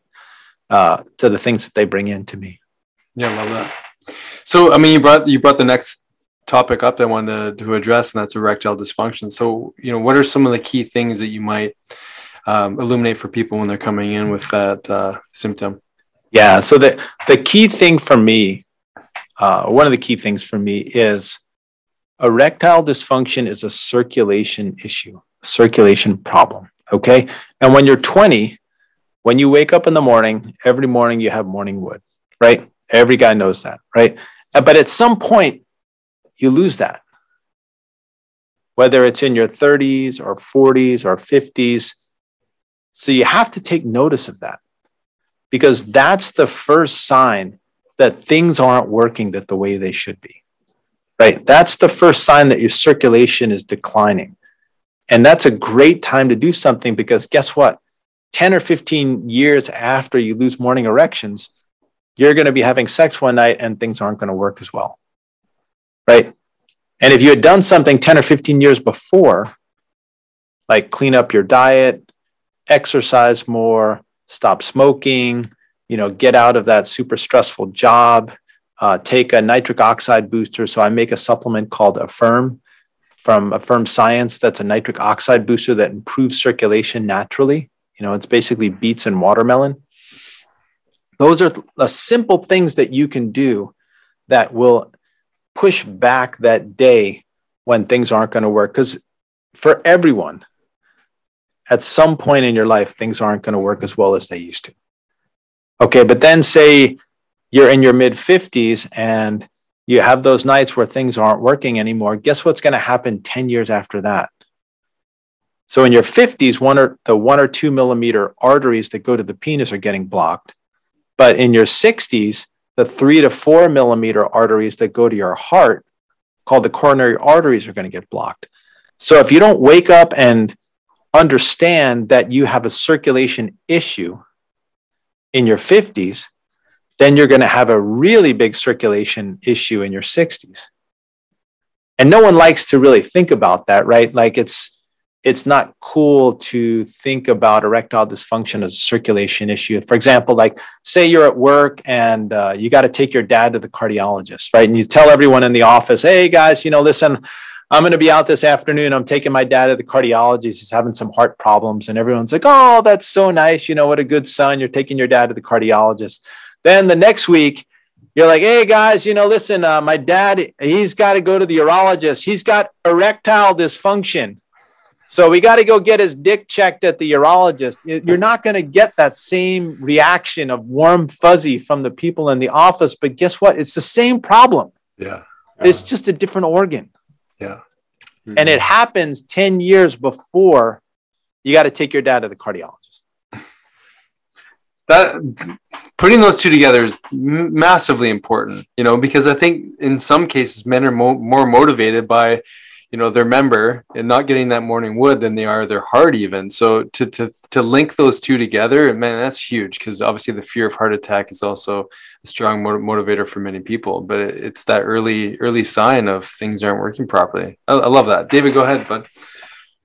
uh, to the things that they bring in to me. Yeah, I love that. So, I mean, you brought you brought the next topic up that I wanted to, to address, and that's erectile dysfunction. So, you know, what are some of the key things that you might um, illuminate for people when they're coming in with that uh, symptom? Yeah. So the the key thing for me, uh, one of the key things for me is erectile dysfunction is a circulation issue circulation problem. Okay. And when you're 20, when you wake up in the morning, every morning you have morning wood, right? Every guy knows that, right? But at some point, you lose that. Whether it's in your 30s or 40s or 50s. So you have to take notice of that because that's the first sign that things aren't working that the way they should be. Right? That's the first sign that your circulation is declining. And that's a great time to do something because guess what? 10 or 15 years after you lose morning erections, you're going to be having sex one night and things aren't going to work as well. Right. And if you had done something 10 or 15 years before, like clean up your diet, exercise more, stop smoking, you know, get out of that super stressful job, uh, take a nitric oxide booster. So I make a supplement called Affirm from Affirm Science that's a nitric oxide booster that improves circulation naturally. You know, it's basically beets and watermelon. Those are the simple things that you can do that will push back that day when things aren't going to work. Because for everyone, at some point in your life, things aren't going to work as well as they used to. Okay, but then say you're in your mid 50s and you have those nights where things aren't working anymore. Guess what's going to happen 10 years after that? So in your 50s, one or the one or two millimeter arteries that go to the penis are getting blocked. But in your 60s, the three to four millimeter arteries that go to your heart, called the coronary arteries, are going to get blocked. So if you don't wake up and understand that you have a circulation issue in your 50s, then you're going to have a really big circulation issue in your 60s. And no one likes to really think about that, right? Like it's it's not cool to think about erectile dysfunction as a circulation issue. For example, like say you're at work and uh, you got to take your dad to the cardiologist, right? And you tell everyone in the office, "Hey guys, you know, listen, I'm going to be out this afternoon. I'm taking my dad to the cardiologist. He's having some heart problems. And everyone's like, oh, that's so nice. You know, what a good son. You're taking your dad to the cardiologist. Then the next week, you're like, hey, guys, you know, listen, uh, my dad, he's got to go to the urologist. He's got erectile dysfunction. So we got to go get his dick checked at the urologist. You're not going to get that same reaction of warm fuzzy from the people in the office. But guess what? It's the same problem. Yeah. It's just a different organ. Yeah. Mm-hmm. And it happens 10 years before you got to take your dad to the cardiologist. That putting those two together is massively important, you know, because I think in some cases men are mo- more motivated by you know their member and not getting that morning wood than they are their heart even. So to to to link those two together man that's huge because obviously the fear of heart attack is also a strong motivator for many people but it, it's that early early sign of things aren't working properly. I, I love that. David go ahead bud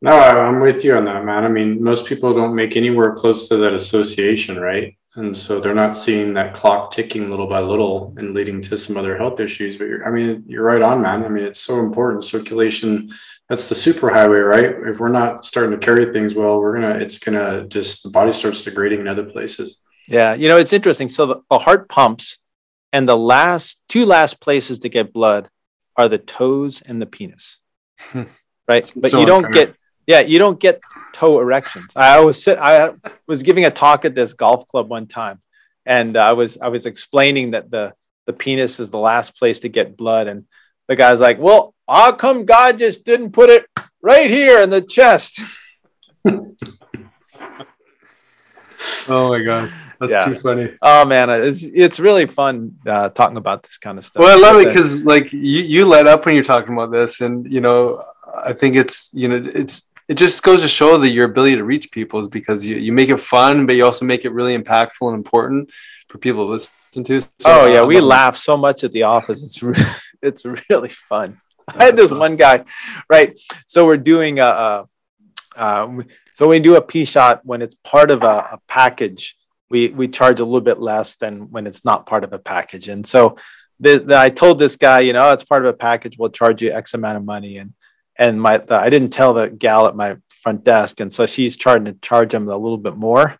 no i'm with you on that man i mean most people don't make anywhere close to that association right? And so they're not seeing that clock ticking little by little and leading to some other health issues but i mean you're right on man. I mean it's so important. Circulation that's the superhighway right? If we're not starting to carry things well we're gonna it's gonna just the body starts degrading in other places. Yeah you know it's interesting. So the, the heart pumps and the last two last places to get blood are the toes and the penis. Right? But so you don't get yeah, you don't get toe erections. I was sit, I was giving a talk at this golf club one time, and I was I was explaining that the the penis is the last place to get blood, and the guy's like, "Well, how come God just didn't put it right here in the chest?" oh my god. That's yeah. too funny. Oh man, it's it's really fun uh, talking about this kind of stuff. Well, I love it because like you you let up when you're talking about this, and you know I think it's you know it's it just goes to show that your ability to reach people is because you, you make it fun, but you also make it really impactful and important for people to listen to. So, oh yeah, uh, we laugh so much at the office. It's re- it's really fun. I had this one guy, right? So we're doing a, a um, so we do a P shot when it's part of a, a, package. We we charge a little bit less than when it's not part of a package. And so the, the, I told this guy, you know, it's part of a package. We'll charge you X amount of money. And and my the, I didn't tell the gal at my front desk, and so she's trying to charge him a little bit more,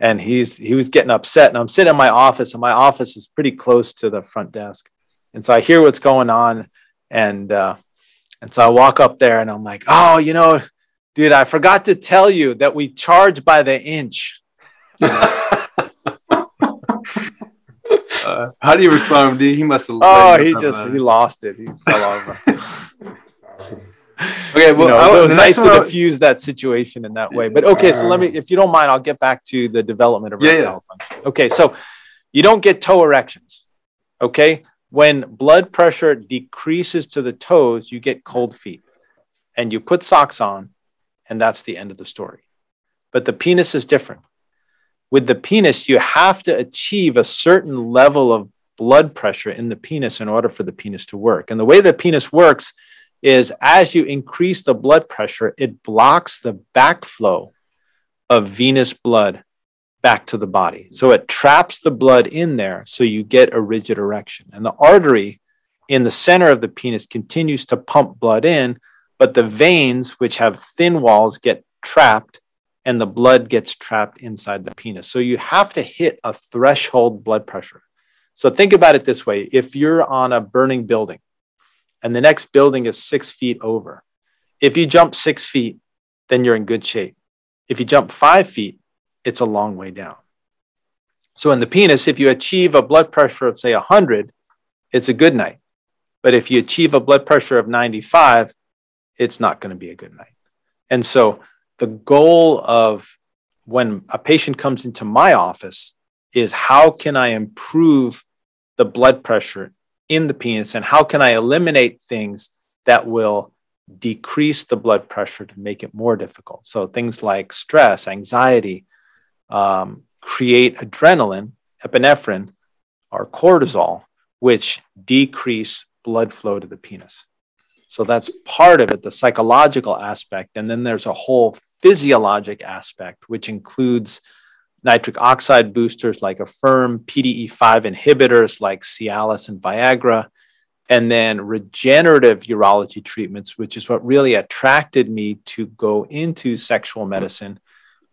and he's he was getting upset. And I'm sitting in my office, and my office is pretty close to the front desk, and so I hear what's going on, and uh, and so I walk up there, and I'm like, oh, you know, dude, I forgot to tell you that we charge by the inch. Uh, how do you respond? He must have. Oh, he just he lost it. He fell over. awesome. Okay, well, you know, so it was nice to diffuse that situation in that way. But okay, so let me, if you don't mind, I'll get back to the development of erectile yeah. function. Okay, so you don't get toe erections. Okay, when blood pressure decreases to the toes, you get cold feet, and you put socks on, and that's the end of the story. But the penis is different. With the penis, you have to achieve a certain level of blood pressure in the penis in order for the penis to work. And the way the penis works is as you increase the blood pressure, it blocks the backflow of venous blood back to the body. So it traps the blood in there so you get a rigid erection. And the artery in the center of the penis continues to pump blood in, but the veins, which have thin walls, get trapped and the blood gets trapped inside the penis. So you have to hit a threshold blood pressure. So think about it this way if you're on a burning building and the next building is six feet over. If you jump six feet, then you're in good shape. If you jump five feet, it's a long way down. So in the penis, if you achieve a blood pressure of, say, 100, it's a good night. But if you achieve a blood pressure of 95, it's not going to be a good night. And so the goal of when a patient comes into my office is how can I improve the blood pressure in the penis and how can I eliminate things that will decrease the blood pressure to make it more difficult. So things like stress, anxiety, um, create adrenaline, epinephrine, or cortisol, which decrease blood flow to the penis. So that's part of it, the psychological aspect. And then there's a whole physiologic aspect, which includes nitric oxide boosters like Affirm, PDE5 inhibitors like Cialis and Viagra, and then regenerative urology treatments, which is what really attracted me to go into sexual medicine,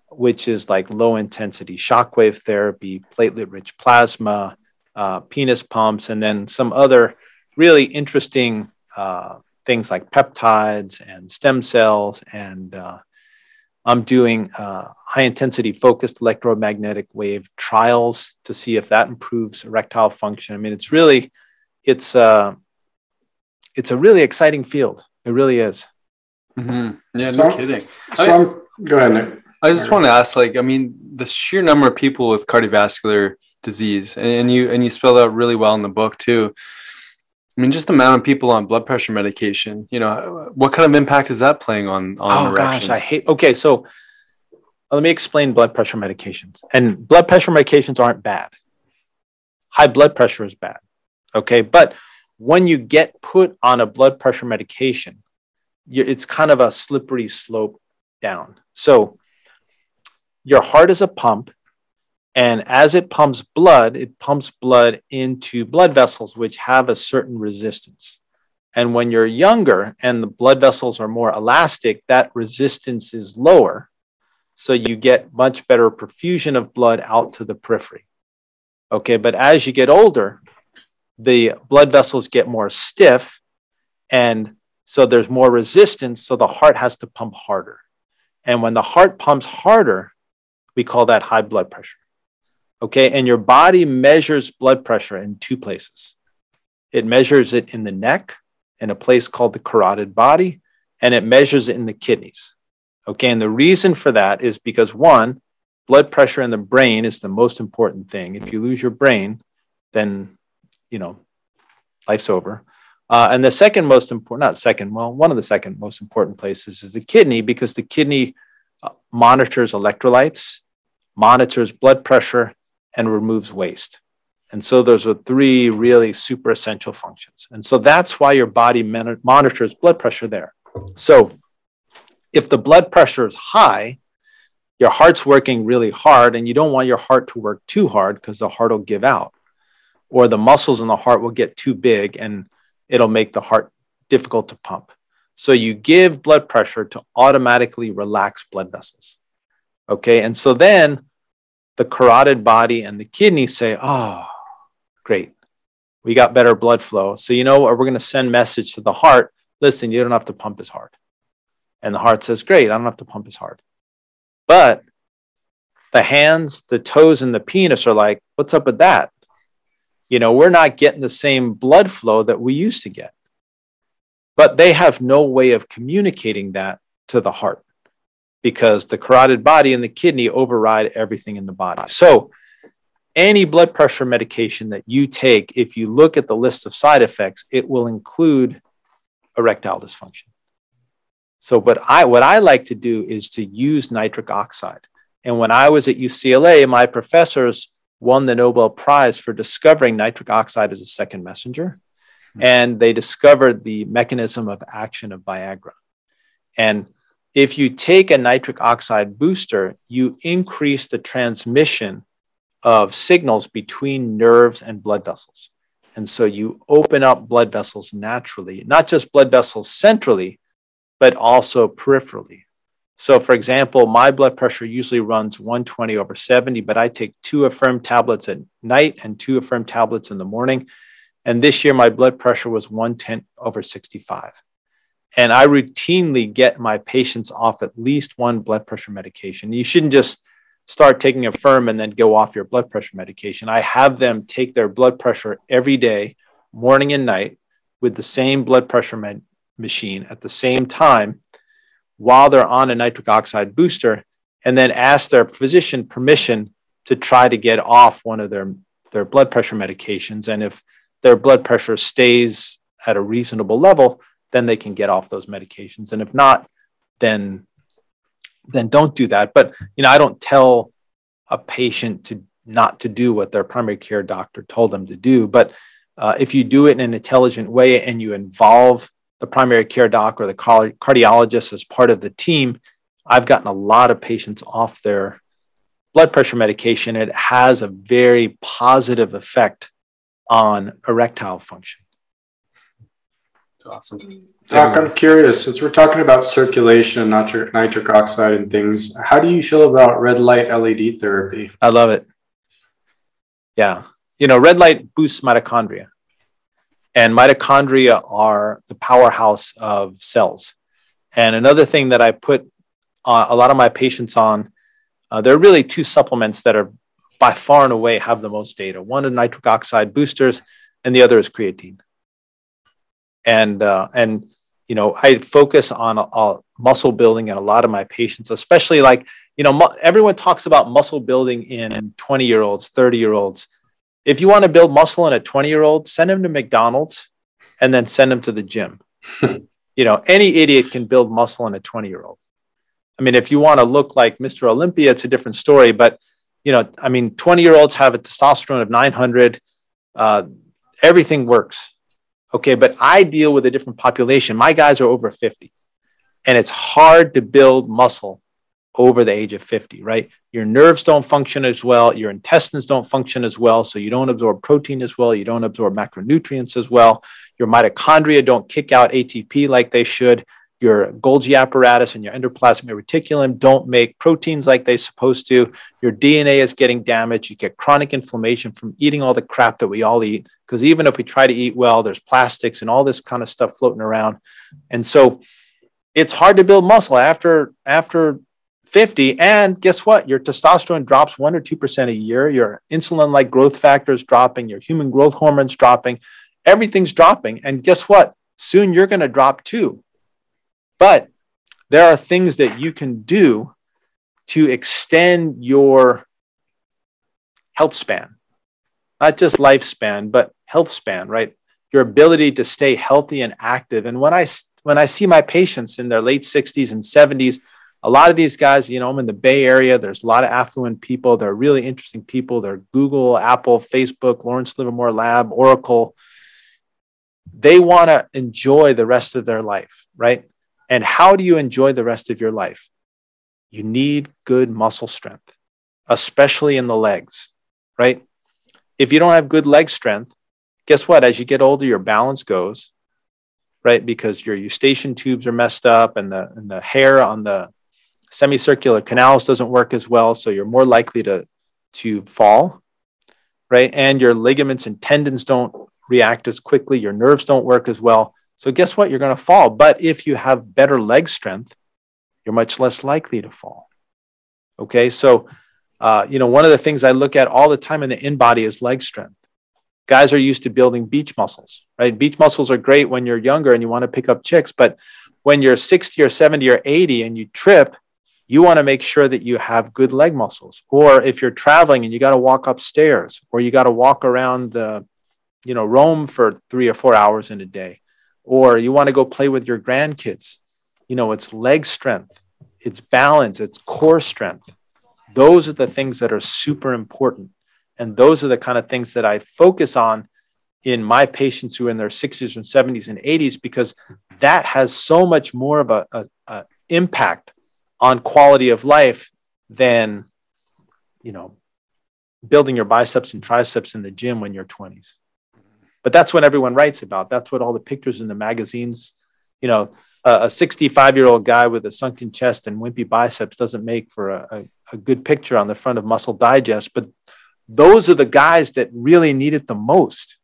which is like low intensity shockwave therapy, platelet rich plasma, uh, penis pumps, and then some other really interesting uh, things like peptides and stem cells and uh, I'm doing uh, high intensity focused electromagnetic wave trials to see if that improves erectile function. I mean, it's really, it's uh, it's a really exciting field. It really is. Mm-hmm. Yeah, no kidding. So I, go ahead, Nick. I just want to ask, like, I mean, the sheer number of people with cardiovascular disease, and you and you spelled out really well in the book too. I mean, just the amount of people on blood pressure medication. You know, what kind of impact is that playing on on oh, erections? gosh, I hate. Okay, so uh, let me explain blood pressure medications. And blood pressure medications aren't bad. High blood pressure is bad. Okay, but when you get put on a blood pressure medication, it's kind of a slippery slope down. So your heart is a pump and as it pumps blood, it pumps blood into blood vessels which have a certain resistance. And when you're younger and the blood vessels are more elastic, that resistance is lower. So you get much better perfusion of blood out to the periphery. Okay, but as you get older, the blood vessels get more stiff. And so there's more resistance. So the heart has to pump harder. And when the heart pumps harder, we call that high blood pressure. Okay. And your body measures blood pressure in two places it measures it in the neck, in a place called the carotid body, and it measures it in the kidneys. Okay. And the reason for that is because one, blood pressure in the brain is the most important thing. If you lose your brain, then, you know, life's over. Uh, and the second most important, not second, well, one of the second most important places is the kidney because the kidney uh, monitors electrolytes, monitors blood pressure, and removes waste. And so those are three really super essential functions. And so that's why your body monitors blood pressure there. So if the blood pressure is high, your heart's working really hard, and you don't want your heart to work too hard because the heart will give out, or the muscles in the heart will get too big and it'll make the heart difficult to pump. So you give blood pressure to automatically relax blood vessels. Okay. And so then the carotid body and the kidney say, oh, great. We got better blood flow. So, you know what? We're going to send message to the heart. Listen, you don't have to pump as hard. And the heart says, great, I don't have to pump as hard. But the hands, the toes, and the penis are like, what's up with that? You know, we're not getting the same blood flow that we used to get. But they have no way of communicating that to the heart because the carotid body and the kidney override everything in the body. So, any blood pressure medication that you take, if you look at the list of side effects, it will include erectile dysfunction. So, what I what I like to do is to use nitric oxide. And when I was at UCLA, my professors won the Nobel Prize for discovering nitric oxide as a second messenger, mm-hmm. and they discovered the mechanism of action of Viagra. And if you take a nitric oxide booster, you increase the transmission of signals between nerves and blood vessels. And so you open up blood vessels naturally, not just blood vessels centrally, but also peripherally. So, for example, my blood pressure usually runs 120 over 70, but I take two Affirm tablets at night and two Affirm tablets in the morning. And this year, my blood pressure was 110 over 65. And I routinely get my patients off at least one blood pressure medication. You shouldn't just start taking Affirm and then go off your blood pressure medication. I have them take their blood pressure every day, morning and night, with the same blood pressure med- machine at the same time while they're on a nitric oxide booster, and then ask their physician permission to try to get off one of their their blood pressure medications and if their blood pressure stays at a reasonable level then they can get off those medications. And if not then then don't do that. But you know i don't tell a patient to not to do what their primary care doctor told them to do. But uh, if you do it in an intelligent way and you involve the primary care doc or the cardiologist as part of the team i've gotten a lot of patients off their blood pressure medication. It has a very positive effect on erectile function awesome. Doc, I'm curious, since we're talking about circulation, nitric, nitric oxide, and things, how do you feel about red light LED therapy? I love it. Yeah. You know, red light boosts mitochondria, and mitochondria are the powerhouse of cells. And another thing that I put uh, a lot of my patients on, uh, there are really two supplements that are by far and away have the most data. One is nitric oxide boosters, and the other is creatine and uh, and you know I focus on a, muscle building in a lot of my patients, especially like you know mu- everyone talks about muscle building in 20 year olds, 30 year olds. If you want to build muscle in a 20 year old, send him to McDonald's and then send him to the gym. you know, any idiot can build muscle in a 20 year old. I mean, if you want to look like Mr. Olympia, it's a different story. But you know, I mean, 20 year olds have a testosterone of 900. Uh, everything works. Okay, but I deal with a different population. My guys are over 50, and it's hard to build muscle over the age of 50, right? Your nerves don't function as well, your intestines don't function as well, so you don't absorb protein as well, you don't absorb macronutrients as well. Your mitochondria don't kick out ATP like they should your Golgi apparatus and your endoplasmic reticulum don't make proteins like they're supposed to. Your DNA is getting damaged. You get chronic inflammation from eating all the crap that we all eat. Because even if we try to eat well, there's plastics and all this kind of stuff floating around. And so it's hard to build muscle after after 50. And guess what? Your testosterone drops one or two percent a year. Your insulin-like growth factors dropping. Your human growth hormones dropping. Everything's dropping. And guess what? Soon you're going to drop too but there are things that you can do to extend your health span, not just lifespan, but health span, right? Your ability to stay healthy and active. And when I when I see my patients in their late 60s and 70s, a lot of these guys, you know, I'm in the Bay Area. There's a lot of affluent people. They're really interesting people. They're Google, Apple, Facebook, Lawrence Livermore Lab, Oracle. They want to enjoy the rest of their life, right? And how do you enjoy the rest of your life? You need good muscle strength, especially in the legs, right? If you don't have good leg strength, guess what? As you get older, your balance goes, right? Because your eustachian tubes are messed up and the, and the hair on the semicircular canals doesn't work as well. So you're more likely to, to fall, right? And your ligaments and tendons don't react as quickly. Your nerves don't work as well. So guess what? You're going to fall. But if you have better leg strength, you're much less likely to fall. Okay. So, uh, you know, one of the things I look at all the time in the InBody is leg strength. Guys are used to building beach muscles, right? Beach muscles are great when you're younger and you want to pick up chicks. But when you're 60 or 70 or 80 and you trip, you want to make sure that you have good leg muscles. Or if you're traveling and you got to walk upstairs or you got to walk around the, you know, Rome for three or four hours in a day or you want to go play with your grandkids you know it's leg strength it's balance it's core strength. Those are the things that are super important. And those are the kind of things that i focus on in my patients who are in their 60s and 70s and 80s because that has so much more of a, a, a impact on quality of life than you know building your biceps and triceps in the gym when you're 20s but that's what everyone writes about. That's what all the pictures in the magazines, you know, a 65 year old guy with a sunken chest and wimpy biceps doesn't make for a, a, a good picture on the front of Muscle Digest. But those are the guys that really need it the most.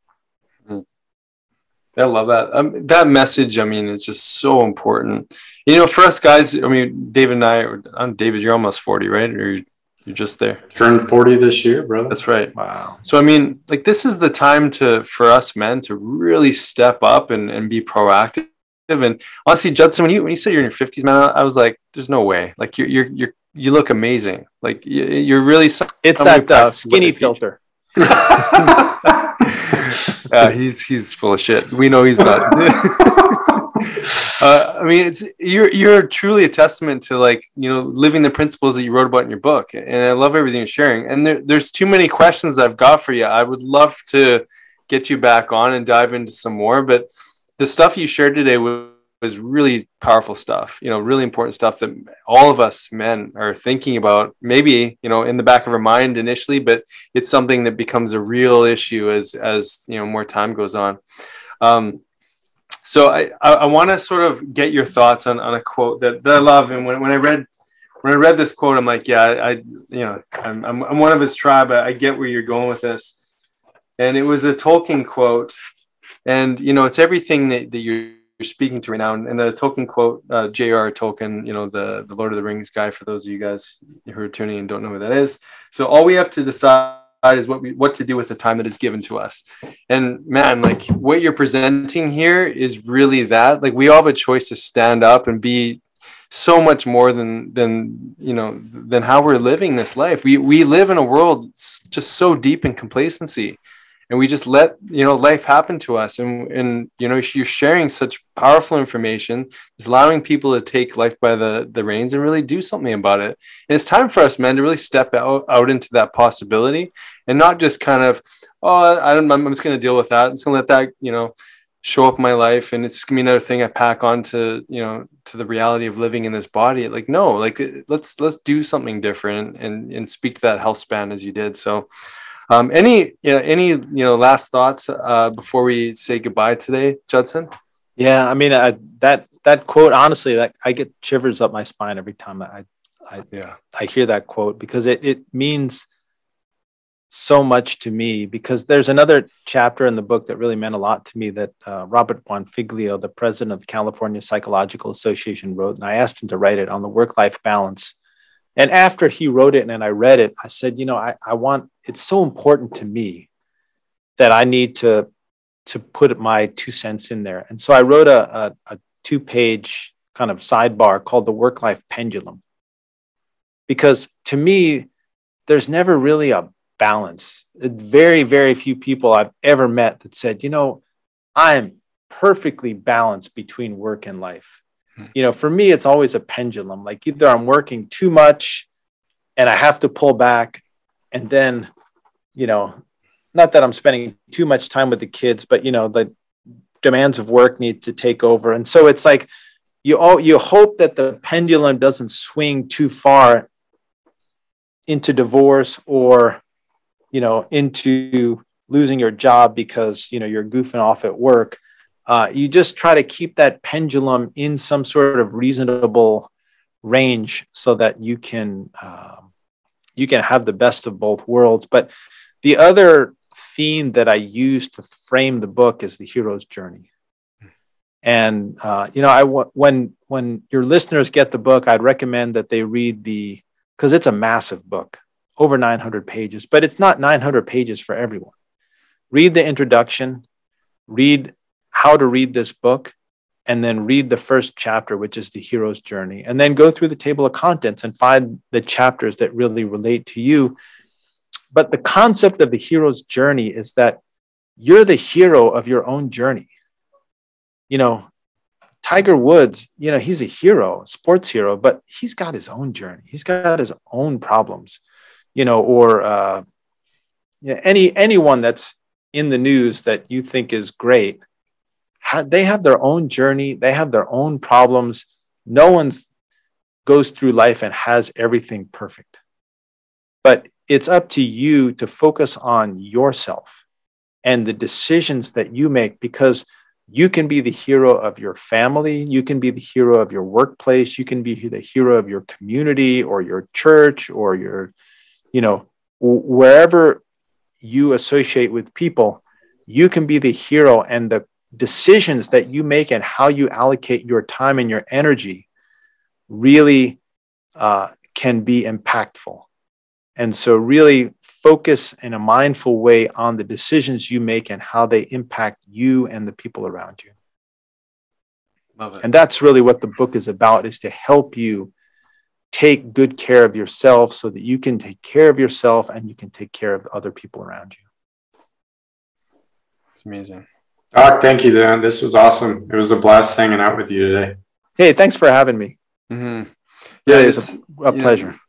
I love that. Um, that message, I mean, is just so important. You know, for us guys, I mean, David and I, I'm David, you're almost 40, right? Or you're just there. Turned 40 this year, bro. That's right. Wow. So I mean, like this is the time to for us men to really step up and, and be proactive. And honestly, Judson, when you when you said you're in your 50s, man, I was like, there's no way. Like you're you're you're you look amazing. Like you're really. It's that uh, skinny filter. uh, he's he's full of shit. We know he's not. uh, I mean, it's you're you're truly a testament to like you know living the principles that you wrote about in your book, and I love everything you're sharing. And there, there's too many questions I've got for you. I would love to get you back on and dive into some more, but the stuff you shared today was was really powerful stuff you know really important stuff that all of us men are thinking about maybe you know in the back of our mind initially but it's something that becomes a real issue as as you know more time goes on um, so i i, I want to sort of get your thoughts on, on a quote that, that i love and when, when i read when i read this quote i'm like yeah i, I you know I'm, I'm, I'm one of his tribe I, I get where you're going with this and it was a tolkien quote and you know it's everything that, that you're you're speaking to right now. And the Tolkien quote, uh, J.R. Tolkien, you know, the, the Lord of the Rings guy, for those of you guys who are tuning in and don't know who that is. So all we have to decide is what we, what to do with the time that is given to us. And man, like what you're presenting here is really that. Like we all have a choice to stand up and be so much more than than you know than how we're living this life. We we live in a world just so deep in complacency and we just let you know life happen to us. And and you know you're sharing such powerful information it's allowing people to take life by the the reins and really do something about it. And it's time for us men to really step out, out into that possibility and not just kind of oh I don't, i'm just going to deal with that. I'm just going to let that you know show up in my life and it's gonna be another thing i pack on to you know to the reality of living in this body. Like no like let's let's do something different and and speak to that health span as you did. So um, any you know, any you know last thoughts uh, before we say goodbye today, Judson? Yeah, I mean uh, that that quote. Honestly, that I get shivers up my spine every time I I yeah I hear that quote because it it means so much to me because there's another chapter in the book that really meant a lot to me that uh, Robert Bonfiglio, the president of the California Psychological Association, wrote, and I asked him to write it on the work-life balance and after he wrote it and I read it, I said, you know, I, I want, it's so important to me that I need to, to put my two cents in there. And so I wrote a, a, a two page kind of sidebar called the work life pendulum. Because to me, there's never really a balance. Very, very few people I've ever met that said, you know, I'm perfectly balanced between work and life Hmm. you know, for me, it's always a pendulum. Like either I'm working too much and I have to pull back, and then, you know, not that I'm spending too much time with the kids, but you know, the demands of work need to take over. And so it's like you all you hope that the pendulum doesn't swing too far into divorce or you know into losing your job because you know you're goofing off at work uh, you just try to keep that pendulum in some sort of reasonable range so that you can um, you can have the best of both worlds. But the other theme that i use to frame the book is the hero's journey. And uh, you know i when when your listeners get the book i'd recommend that they read the because it's a massive book over 900 pages but it's not 900 pages for everyone. Read the introduction read how to read this book and then read the first chapter, which is the hero's journey, and then go through the table of contents and find the chapters that really relate to you. But the concept of the hero's journey is that you're the hero of your own journey. You know, Tiger Woods, you know, he's a hero, sports hero, but he's got his own journey. He's got his own problems, you know, or uh, any anyone that's in the news that you think is great they have their own journey, they have their own problems. No one's goes through life and has everything perfect. But it's up to you to focus on yourself and the decisions that you make because you can be the hero of your family, you can be the hero of your workplace, you can be the hero of your community or your church or your, you know, wherever you associate with people, you can be the hero and the decisions that you make and how you allocate your time and your energy really uh, can be impactful. And so, really focus in a mindful way on the decisions you make and how they impact you and the people around you. Love it. And that's really what the book is about is to help you take good care of yourself so that you can take care of yourself and you can take care of other people around you. It's amazing. Doc, thank you, Dan. This was awesome. It was a blast hanging out with you today. Hey, thanks for having me. Mm-hmm. Yeah, it it's, a, a pleasure.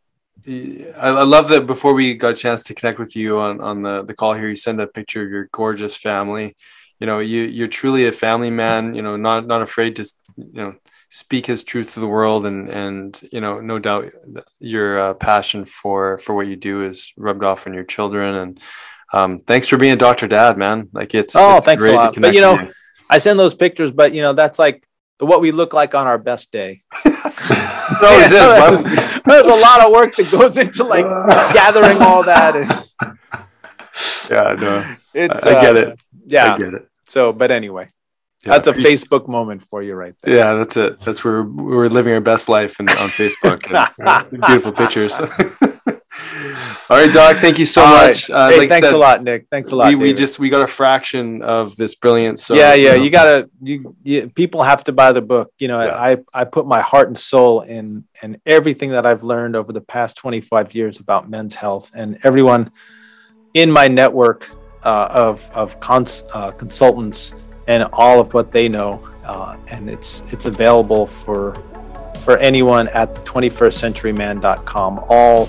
Know, I, I love that before we got a chance to connect with you on, on the, the call here, you send a picture of your gorgeous family. You know, you, you're truly a family man, you know, not, not afraid to, you know, speak his truth to the world and and you know no doubt your uh, passion for for what you do is rubbed off on your children and um, thanks for being a doctor dad man like it's oh it's thanks a lot but you know you. i send those pictures but you know that's like the what we look like on our best day no, there's a lot of work that goes into like gathering all that and yeah no it, I, I get uh, it yeah i get it so but anyway yeah, that's a Facebook moment for you right there. Yeah, that's it. That's where we're living our best life and on Facebook. And, beautiful pictures. All right, Doc. Thank you so All much. Right. Uh, hey, like thanks said, a lot, Nick. Thanks a lot. We, we, just we got a fraction of this brilliance. So, yeah, yeah. You, know. you gotta. You, you, people have to buy the book. You know, yeah. I I put my heart and soul in and everything that I've learned over the past twenty five years about men's health, and everyone in my network uh, of of cons, uh, consultants and all of what they know. Uh, and it's it's available for for anyone at the 21stcenturyman.com. All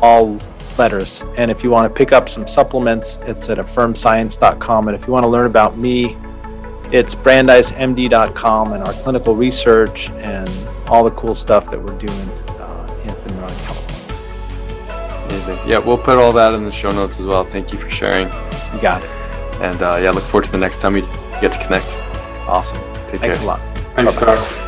all letters. And if you want to pick up some supplements, it's at affirmscience.com. And if you want to learn about me, it's brandeismd.com and our clinical research and all the cool stuff that we're doing uh, in Northern California. Amazing. Yeah, we'll put all that in the show notes as well. Thank you for sharing. You got it. And uh, yeah, look forward to the next time we get to connect. Awesome. Take Thanks care. a lot. Thanks, Doc.